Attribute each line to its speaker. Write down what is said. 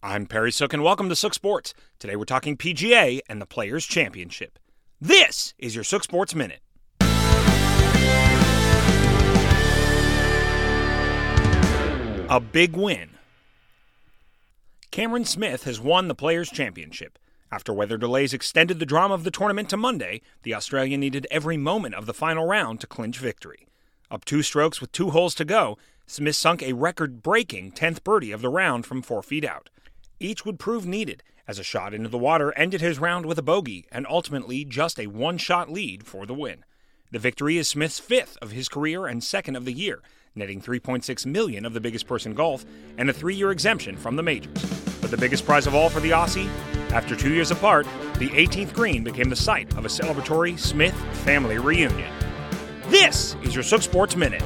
Speaker 1: I'm Perry Sook, and welcome to Sook Sports. Today we're talking PGA and the Players' Championship. This is your Sook Sports Minute. A big win. Cameron Smith has won the Players' Championship. After weather delays extended the drama of the tournament to Monday, the Australian needed every moment of the final round to clinch victory. Up two strokes with two holes to go, Smith sunk a record breaking 10th birdie of the round from four feet out. Each would prove needed, as a shot into the water ended his round with a bogey and ultimately just a one shot lead for the win. The victory is Smith's fifth of his career and second of the year, netting 3.6 million of the biggest purse in golf and a three-year exemption from the majors. But the biggest prize of all for the Aussie, after two years apart, the 18th green became the site of a celebratory Smith family reunion. This is your Sook Sports Minute.